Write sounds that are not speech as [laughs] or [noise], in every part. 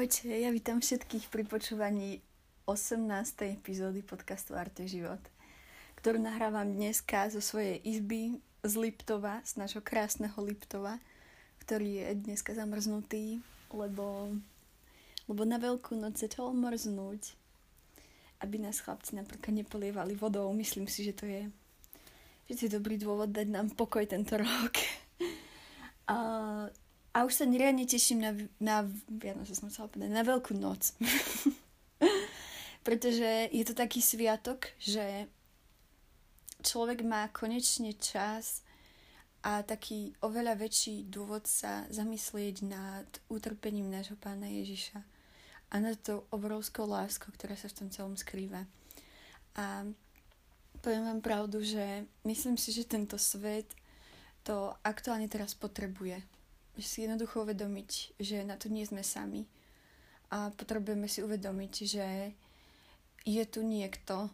Ahojte, ja vítam všetkých pri počúvaní 18. epizódy podcastu Arte Život, ktorú nahrávam dneska zo svojej izby z Liptova, z nášho krásneho Liptova, ktorý je dneska zamrznutý, lebo, lebo na veľkú noc začalo mrznúť, aby nás chlapci napríklad nepolievali vodou. Myslím si, že to je, že to je dobrý dôvod dať nám pokoj tento rok. [laughs] A a už sa nereálne teším na, na Vianoce, som chcela povedať, na Veľkú noc. [laughs] Pretože je to taký sviatok, že človek má konečne čas a taký oveľa väčší dôvod sa zamyslieť nad utrpením nášho pána Ježiša a nad tou obrovskou láskou, ktorá sa v tom celom skrýva. A poviem vám pravdu, že myslím si, že tento svet to aktuálne teraz potrebuje si jednoducho uvedomiť, že na to nie sme sami. A potrebujeme si uvedomiť, že je tu niekto,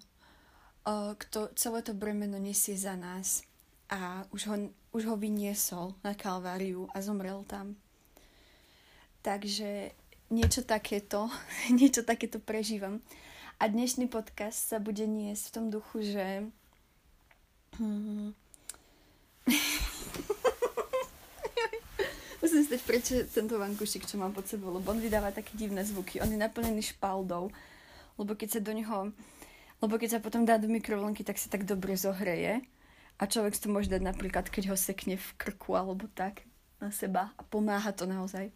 kto celé to bremeno nesie za nás a už ho, už ho vyniesol na Kalváriu a zomrel tam. Takže niečo takéto, [laughs] niečo takéto prežívam. A dnešný podcast sa bude niesť v tom duchu, že Musím stať prečo tento vankušik, čo mám pod sebou, lebo on vydáva také divné zvuky. On je naplnený špaldou, lebo keď sa do neho, lebo keď sa potom dá do mikrovlnky, tak sa tak dobre zohreje. A človek si to môže dať napríklad, keď ho sekne v krku alebo tak na seba a pomáha to naozaj.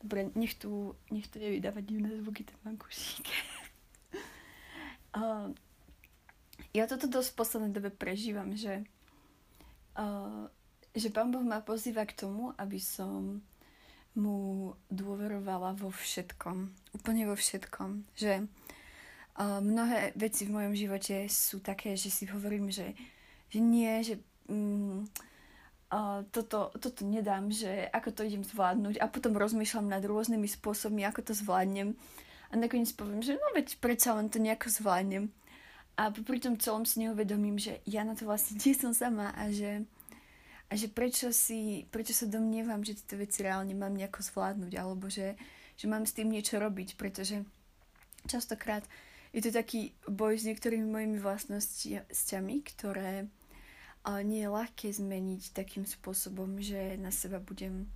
Dobre, nech tu, nech tu nevydávať divné zvuky ten vankušík. [laughs] uh, ja toto dosť v poslednej dobe prežívam, že uh, že Pán Boh ma pozýva k tomu, aby som mu dôverovala vo všetkom. Úplne vo všetkom. Že uh, mnohé veci v mojom živote sú také, že si hovorím, že, že nie, že um, uh, toto, toto nedám, že ako to idem zvládnuť a potom rozmýšľam nad rôznymi spôsobmi, ako to zvládnem a nakoniec poviem, že no veď predsa len to nejako zvládnem. A pri tom celom si neuvedomím, že ja na to vlastne [laughs] nie som sama a že a že prečo, si, prečo sa domnievam, že tieto veci reálne mám nejako zvládnuť alebo že, že mám s tým niečo robiť, pretože častokrát je to taký boj s niektorými mojimi vlastnosťami, ktoré nie je ľahké zmeniť takým spôsobom, že na seba budem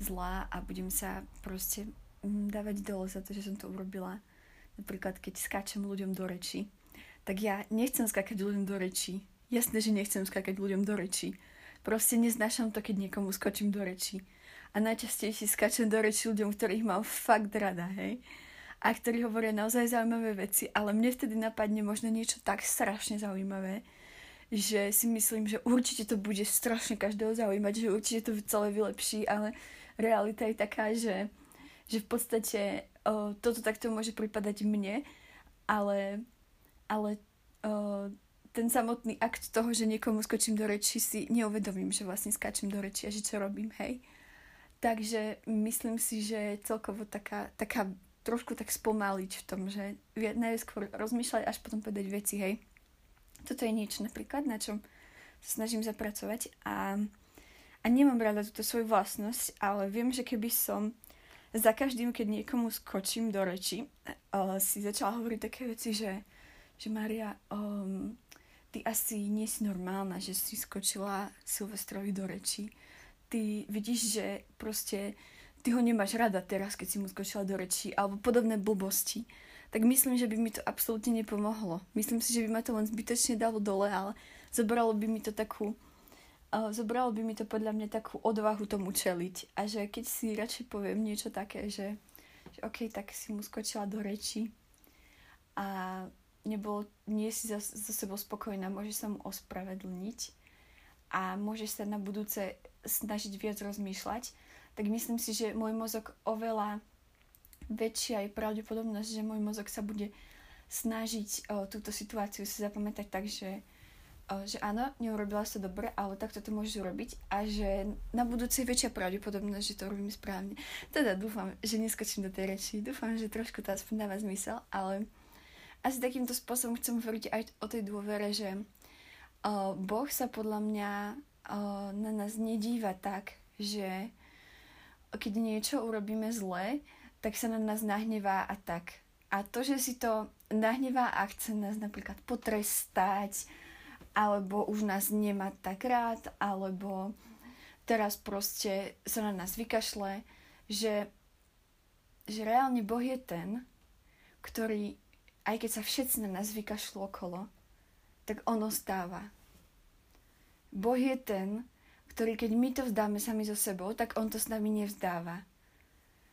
zlá a budem sa proste mm, dávať dole za to, že som to urobila. Napríklad, keď skáčem ľuďom do reči, tak ja nechcem skákať ľuďom do reči. Jasné, že nechcem skákať ľuďom do reči Proste neznášam to, keď niekomu skočím do reči. A najčastejšie skačem do reči ľuďom, ktorých mám fakt rada, hej. A ktorí hovoria naozaj zaujímavé veci, ale mne vtedy napadne možno niečo tak strašne zaujímavé, že si myslím, že určite to bude strašne každého zaujímať, že určite to celé vylepší, ale realita je taká, že, že v podstate o, toto takto môže pripadať mne, ale, ale o, ten samotný akt toho, že niekomu skočím do reči, si neuvedomím, že vlastne skáčem do reči a že čo robím, hej. Takže myslím si, že celkovo taká, taká trošku tak spomaliť v tom, že najskôr rozmýšľať, až potom povedať veci, hej. Toto je niečo napríklad, na čom sa snažím zapracovať a, a nemám rada túto svoju vlastnosť, ale viem, že keby som za každým, keď niekomu skočím do reči, uh, si začala hovoriť také veci, že, že Maria, um, ty asi nie si normálna, že si skočila Silvestrovi do reči. Ty vidíš, že proste ty ho nemáš rada teraz, keď si mu skočila do reči, alebo podobné blbosti. Tak myslím, že by mi to absolútne nepomohlo. Myslím si, že by ma to len zbytočne dalo dole, ale zobralo by mi to takú zobralo by mi to podľa mňa takú odvahu tomu čeliť. A že keď si radšej poviem niečo také, že, že OK, tak si mu skočila do reči a nebolo, nie si za, za sebou spokojná, môžeš sa mu ospravedlniť a môžeš sa na budúce snažiť viac rozmýšľať, tak myslím si, že môj mozog oveľa väčšia je pravdepodobnosť, že môj mozog sa bude snažiť o, túto situáciu si zapamätať tak, že, o, že áno, neurobila sa dobre, ale takto to môžeš urobiť a že na budúce je väčšia pravdepodobnosť, že to robím správne. Teda dúfam, že neskočím do tej reči, dúfam, že trošku to aspoň dáva zmysel, ale asi takýmto spôsobom chcem hovoriť aj o tej dôvere, že uh, Boh sa podľa mňa uh, na nás nedíva tak, že keď niečo urobíme zle, tak sa na nás nahnevá a tak. A to, že si to nahnevá a chce nás napríklad potrestať, alebo už nás nemá tak rád, alebo teraz proste sa na nás vykašle, že, že reálne Boh je ten, ktorý, aj keď sa všetci na nás vykašľú okolo, tak on ostáva. Boh je ten, ktorý keď my to vzdáme sami so sebou, tak on to s nami nevzdáva.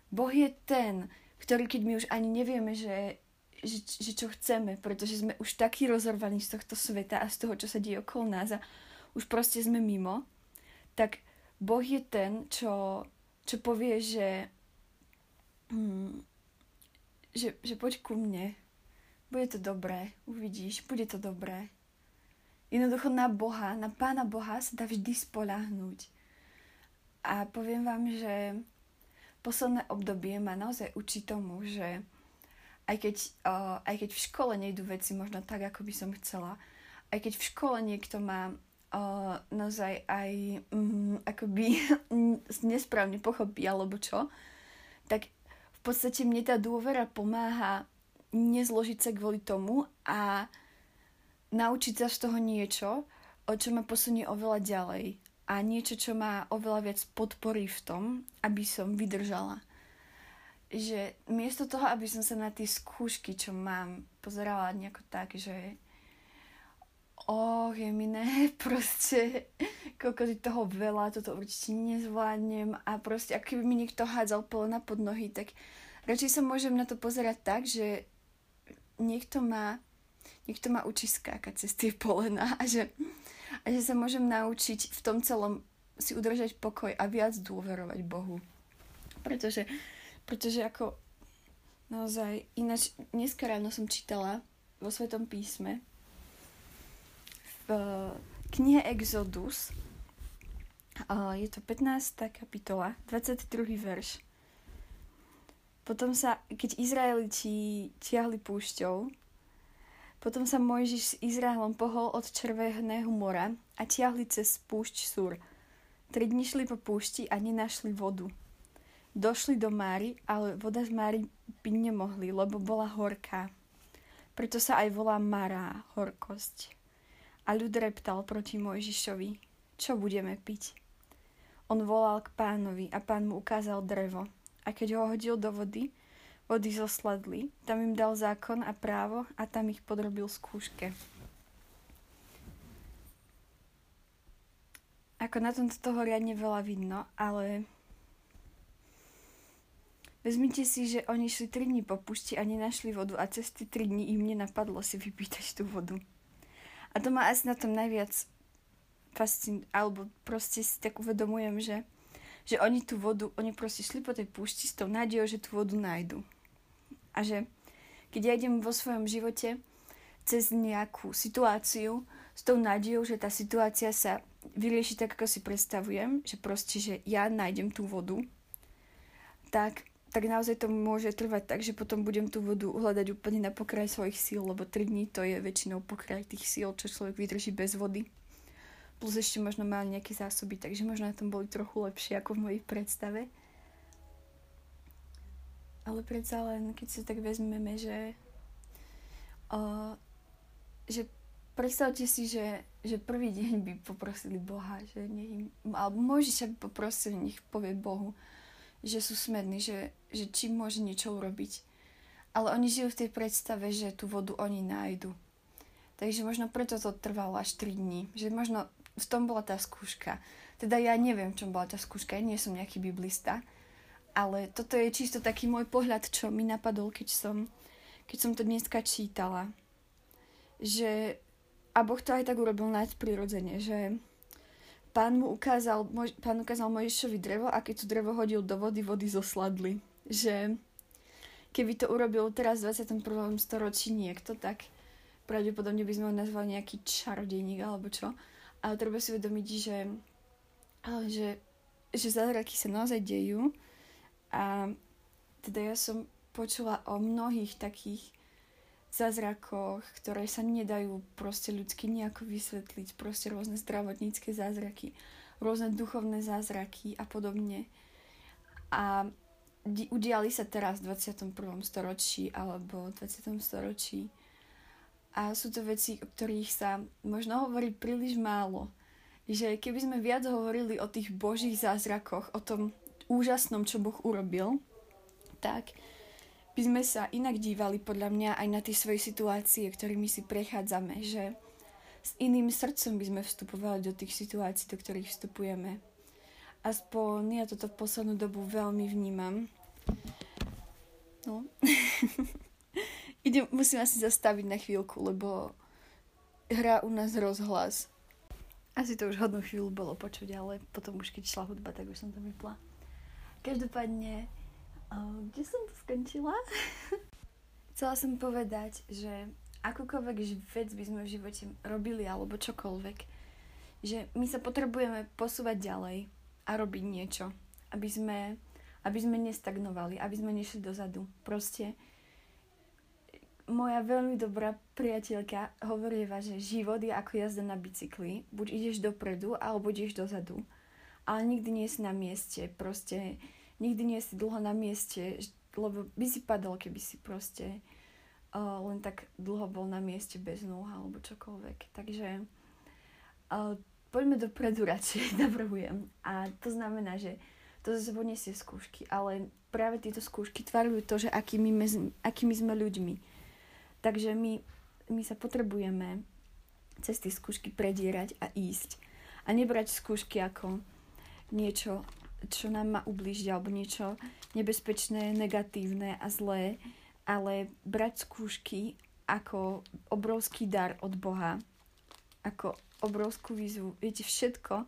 Boh je ten, ktorý keď my už ani nevieme, že, že, že čo chceme, pretože sme už takí rozorvaní z tohto sveta a z toho, čo sa deje okolo nás a už proste sme mimo, tak Boh je ten, čo, čo povie, že, hm, že, že poď ku mne, bude to dobré, uvidíš, bude to dobré. Jednoducho na Boha, na Pána Boha sa dá vždy spolahnúť. A poviem vám, že posledné obdobie ma naozaj učí tomu, že aj keď, uh, aj keď v škole nejdú veci možno tak, ako by som chcela, aj keď v škole niekto má uh, naozaj aj um, akoby [laughs] nesprávne pochopí alebo čo, tak v podstate mne tá dôvera pomáha nezložiť sa kvôli tomu a naučiť sa z toho niečo, o čo ma posunie oveľa ďalej a niečo, čo ma oveľa viac podporí v tom, aby som vydržala. Že miesto toho, aby som sa na tie skúšky, čo mám, pozerala nejako tak, že oh, je mi ne, [laughs] proste, koľko toho veľa, toto určite nezvládnem a proste, ako keby mi niekto hádzal polena pod nohy, tak radšej sa môžem na to pozerať tak, že niekto ma, niekto ma učí skákať cez tie polena a že a že sa môžem naučiť v tom celom si udržať pokoj a viac dôverovať Bohu. Pretože, pretože ako naozaj, ináč dneska ráno som čítala vo Svetom písme v knihe Exodus, je to 15. kapitola, 22. verš. Potom sa, keď Izraeliti tiahli púšťou, potom sa Mojžiš s Izraelom pohol od Červeného mora a tiahli cez púšť Sur. Tri dni šli po púšti a nenašli vodu. Došli do Máry, ale voda z Máry by nemohli, lebo bola horká. Preto sa aj volá Mará, horkosť. A ľud reptal proti Mojžišovi, čo budeme piť. On volal k pánovi a pán mu ukázal drevo. A keď ho hodil do vody, vody zosladli. Tam im dal zákon a právo a tam ich podrobil skúške. Ako na tomto toho riadne veľa vidno, ale vezmite si, že oni šli 3 dní po pušti a nenašli vodu a cez tie 3 dní im nenapadlo si vypýtať tú vodu. A to ma asi na tom najviac fascin, alebo proste si tak uvedomujem, že, že oni tú vodu, oni proste šli po tej púšti s tou nádejou, že tú vodu nájdu. A že keď ja idem vo svojom živote cez nejakú situáciu s tou nádejou, že tá situácia sa vyrieši tak, ako si predstavujem, že proste, že ja nájdem tú vodu, tak, tak naozaj to môže trvať tak, že potom budem tú vodu hľadať úplne na pokraj svojich síl, lebo 3 dní to je väčšinou pokraj tých síl, čo človek vydrží bez vody. Plus ešte možno mal nejaké zásoby, takže možno na tom boli trochu lepšie ako v mojej predstave. Ale predsa len, keď si tak vezmeme, že, uh, že predstavte si, že, že prvý deň by poprosili Boha, že nech im, alebo môžeš, aby poprosil, nech povie Bohu, že sú smední, že, že či môže niečo urobiť. Ale oni žijú v tej predstave, že tú vodu oni nájdu. Takže možno preto to trvalo až 3 dní. Že možno v tom bola tá skúška. Teda ja neviem, v čom bola tá skúška. Ja nie som nejaký biblista ale toto je čisto taký môj pohľad, čo mi napadol, keď som, keď som to dneska čítala. Že, a Boh to aj tak urobil prirodzene, že pán mu ukázal, moj, pán ukázal Mojžišovi drevo a keď to drevo hodil do vody, vody zosladli. Že keby to urobil teraz v 21. storočí niekto, tak pravdepodobne by sme ho nazvali nejaký čarodejník alebo čo. Ale treba si uvedomiť, že, že, že zázraky sa naozaj dejú a teda ja som počula o mnohých takých zázrakoch, ktoré sa nedajú proste ľudsky nejako vysvetliť, proste rôzne zdravotnícke zázraky, rôzne duchovné zázraky a podobne. A udiali sa teraz v 21. storočí alebo v 20. storočí. A sú to veci, o ktorých sa možno hovorí príliš málo. Že keby sme viac hovorili o tých božích zázrakoch, o tom úžasnom, čo Boh urobil, tak by sme sa inak dívali podľa mňa aj na tie svoje situácie, ktorými si prechádzame, že s iným srdcom by sme vstupovali do tých situácií, do ktorých vstupujeme. Aspoň ja toto v poslednú dobu veľmi vnímam. No. [laughs] Idem, musím asi zastaviť na chvíľku, lebo hrá u nás rozhlas. Asi to už hodnú chvíľu bolo počuť, ale potom už keď šla hudba, tak už som to vypla. Každopádne, kde som to skončila? [laughs] Chcela som povedať, že akúkoľvek vec by sme v živote robili alebo čokoľvek, že my sa potrebujeme posúvať ďalej a robiť niečo, aby sme, aby sme nestagnovali, aby sme nešli dozadu. Proste moja veľmi dobrá priateľka hovorieva, že život je ako jazda na bicykli. Buď ideš dopredu, alebo ideš dozadu. Ale nikdy nie si na mieste. Proste nikdy nie si dlho na mieste, lebo by si padol, keby si proste uh, len tak dlho bol na mieste bez nôh alebo čokoľvek. Takže uh, poďme dopredu radšej, [laughs] navrhujem. A to znamená, že to zase nesie skúšky, ale práve tieto skúšky tvarujú to, že akými, akými sme ľuďmi. Takže my, my sa potrebujeme cez tie skúšky predierať a ísť. A nebrať skúšky ako niečo, čo nám má ubližiť, alebo niečo nebezpečné, negatívne a zlé, ale brať skúšky ako obrovský dar od Boha, ako obrovskú výzvu. Viete, všetko,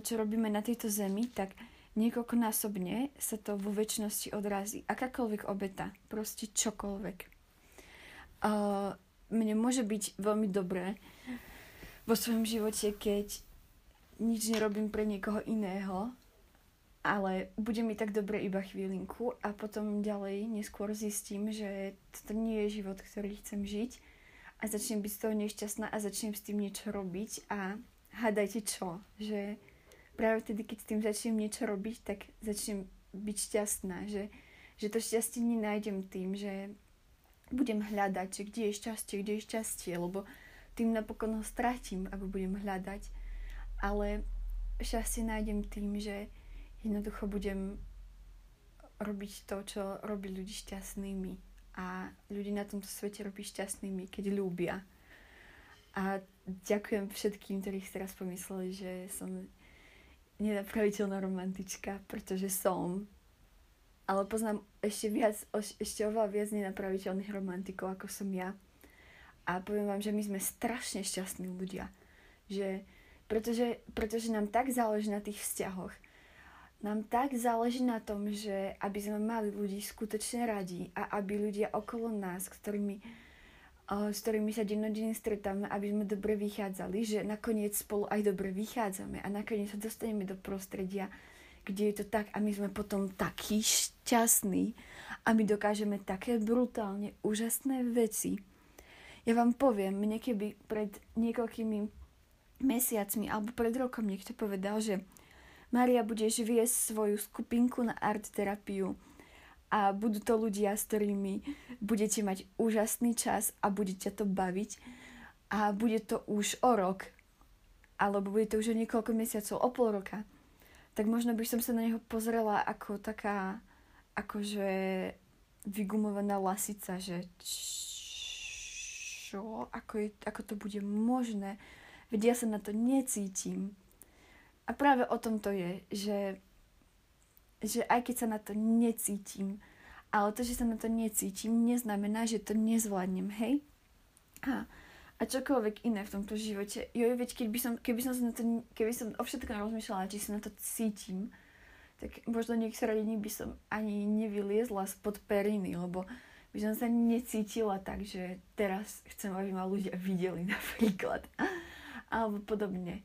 čo robíme na tejto zemi, tak niekoľkonásobne sa to vo väčšnosti odrazí. Akákoľvek obeta, proste čokoľvek. Mne môže byť veľmi dobré vo svojom živote, keď nič nerobím pre niekoho iného, ale bude mi tak dobre iba chvílinku a potom ďalej neskôr zistím, že toto nie je život, ktorý chcem žiť a začnem byť z toho nešťastná a začnem s tým niečo robiť a hádajte čo, že práve vtedy, keď s tým začnem niečo robiť, tak začnem byť šťastná, že, že to šťastie nenájdem tým, že budem hľadať, kde je šťastie, kde je šťastie, lebo tým napokon ho stratím, ak budem hľadať. Ale šťastie nájdem tým, že jednoducho budem robiť to, čo robí ľudí šťastnými a ľudí na tomto svete robí šťastnými, keď ľúbia. A ďakujem všetkým, ktorí si teraz pomysleli, že som nenapraviteľná romantička, pretože som. Ale poznám ešte viac, ešte oveľa viac nenapraviteľných romantikov, ako som ja. A poviem vám, že my sme strašne šťastní ľudia. Že, pretože, pretože nám tak záleží na tých vzťahoch nám tak záleží na tom, že aby sme mali ľudí skutočne radi a aby ľudia okolo nás, ktorými, uh, s ktorými sa dennodenne stretáme, aby sme dobre vychádzali, že nakoniec spolu aj dobre vychádzame a nakoniec sa dostaneme do prostredia, kde je to tak a my sme potom takí šťastní a my dokážeme také brutálne úžasné veci. Ja vám poviem, mne keby pred niekoľkými mesiacmi alebo pred rokom niekto povedal, že Maria, budeš viesť svoju skupinku na art terapiu a budú to ľudia, s ktorými budete mať úžasný čas a bude ťa to baviť a bude to už o rok alebo bude to už o niekoľko mesiacov, o pol roka, tak možno by som sa na neho pozrela ako taká akože vygumovaná lasica, že čo, ako, je, ako to bude možné, veď ja sa na to necítim. A práve o tom to je, že, že aj keď sa na to necítim, ale to, že sa na to necítim, neznamená, že to nezvládnem, hej? A, a čokoľvek iné v tomto živote. Jo, veď keby som, keby som, na to, keby som o všetkom rozmýšľala, či sa na to cítim, tak možno niektoré dní by som ani nevyliezla spod periny, lebo by som sa necítila tak, že teraz chcem, aby ma ľudia videli [laughs] napríklad. Alebo podobne.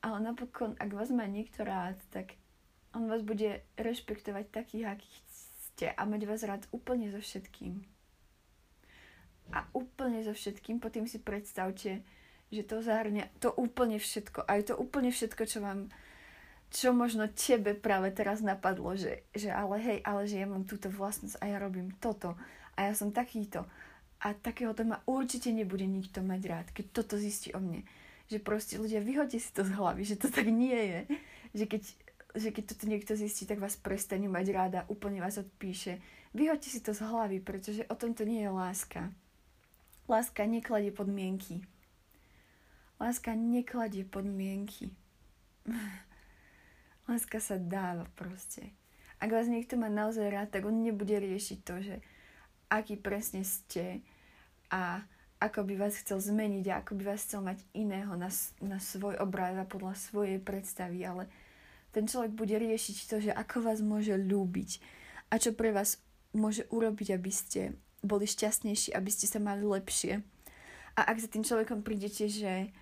Ale napokon, ak vás má niekto rád, tak on vás bude rešpektovať takých, akých ste a mať vás rád úplne so všetkým. A úplne so všetkým, potom si predstavte, že to zahrňa to úplne všetko. A je to úplne všetko, čo vám čo možno tebe práve teraz napadlo, že, že ale hej, ale že ja mám túto vlastnosť a ja robím toto a ja som takýto. A takéhoto ma určite nebude nikto mať rád, keď toto zistí o mne. Že proste ľudia, vyhodte si to z hlavy, že to tak nie je. Že keď, že keď toto niekto zistí, tak vás prestane mať ráda, úplne vás odpíše. Vyhoďte si to z hlavy, pretože o tom to nie je láska. Láska nekladie podmienky. Láska nekladie podmienky. [laughs] Láska sa dáva proste. Ak vás niekto má naozaj rád, tak on nebude riešiť to, že aký presne ste a ako by vás chcel zmeniť a ako by vás chcel mať iného na, na svoj obraz a podľa svojej predstavy, ale ten človek bude riešiť to, že ako vás môže ľúbiť a čo pre vás môže urobiť, aby ste boli šťastnejší, aby ste sa mali lepšie. A ak za tým človekom prídete, že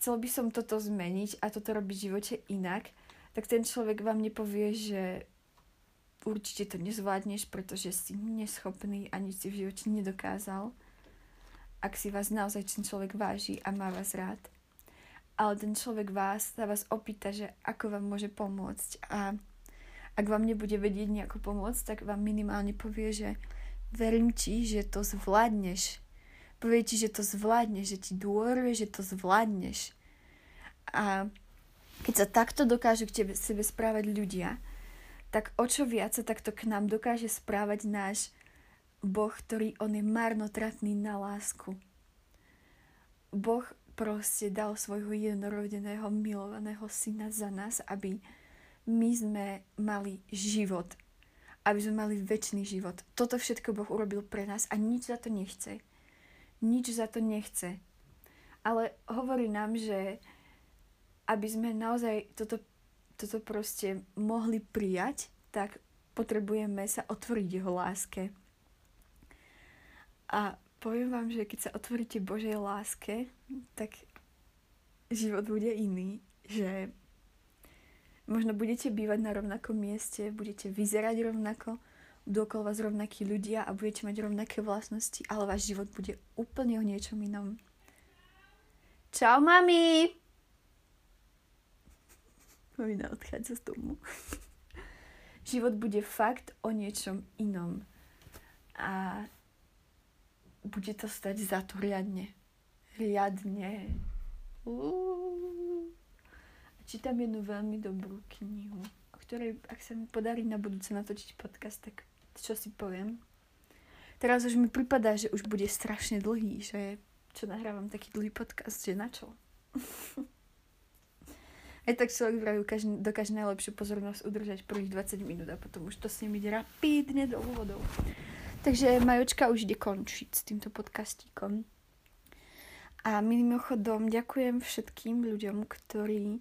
chcel by som toto zmeniť a toto robiť v živote inak, tak ten človek vám nepovie, že určite to nezvládneš, pretože si neschopný a nič si v živote nedokázal. Ak si vás naozaj ten človek váži a má vás rád. Ale ten človek vás sa vás opýta, že ako vám môže pomôcť a ak vám nebude vedieť nejako pomôcť, tak vám minimálne povie, že verím ti, že to zvládneš povie ti, že to zvládneš, že ti dôveruje, že to zvládneš. A keď sa takto dokážu k tebe, sebe správať ľudia, tak o čo viac sa takto k nám dokáže správať náš Boh, ktorý on je marnotratný na lásku. Boh proste dal svojho jednorodeného milovaného syna za nás, aby my sme mali život. Aby sme mali väčší život. Toto všetko Boh urobil pre nás a nič za to nechce nič za to nechce. Ale hovorí nám, že aby sme naozaj toto, toto proste mohli prijať, tak potrebujeme sa otvoriť jeho láske. A poviem vám, že keď sa otvoríte Božej láske, tak život bude iný, že možno budete bývať na rovnakom mieste, budete vyzerať rovnako, budú okolo vás rovnakí ľudia a budete mať rovnaké vlastnosti, ale váš život bude úplne o niečom inom. Čau, mami! Mamina odchádza z domu. [laughs] život bude fakt o niečom inom. A bude to stať za to riadne. Riadne. Uú. Čítam jednu veľmi dobrú knihu, o ktorej, ak sa mi podarí na budúce natočiť podcast, tak čo si poviem. Teraz už mi pripadá, že už bude strašne dlhý, že čo nahrávam taký dlhý podcast, že na čo? [laughs] Aj tak človek vrajú, dokáže najlepšiu pozornosť udržať prvých 20 minút a potom už to s ním ide rapidne do úvodov. Takže Majočka už ide končiť s týmto podcastíkom. A mimochodom ďakujem všetkým ľuďom, ktorí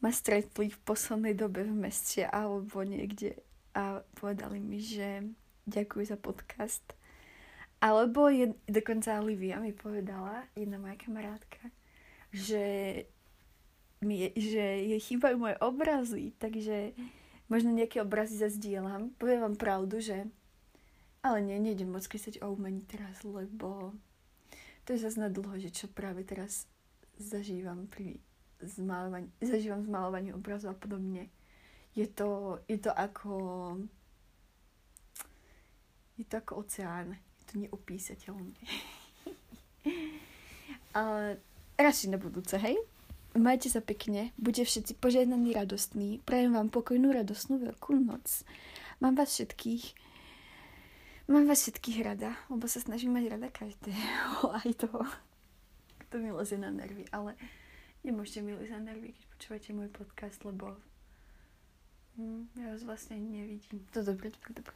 ma stretli v poslednej dobe v meste alebo niekde a povedali mi, že ďakujú za podcast. Alebo je, dokonca Olivia mi povedala, jedna moja kamarátka, že, mi že jej chýbajú moje obrazy, takže možno nejaké obrazy zazdielam. Poviem vám pravdu, že ale nie, nejdem moc kysať o umení teraz, lebo to je zase na dlho, že čo práve teraz zažívam pri zmalovaní, zažívam zmalovanie obrazov a podobne je to, je to ako je to ako oceán. Je to neopísateľné. [laughs] Ale radšej na budúce, hej? Majte sa pekne, buďte všetci požehnaní, radostní. Prajem vám pokojnú, radostnú veľkú noc. Mám vás všetkých Mám vás všetkých rada, lebo sa snažím mať rada každého, [laughs] aj toho, kto mi leze na nervy, ale nemôžete mi lezať na nervy, keď počúvate môj podcast, lebo Hm, ja vás vlastne nevidím. To dobre, dobre, dobre.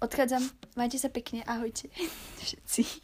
Odchádzam. Majte sa pekne. Ahojte. [laughs] Všetci.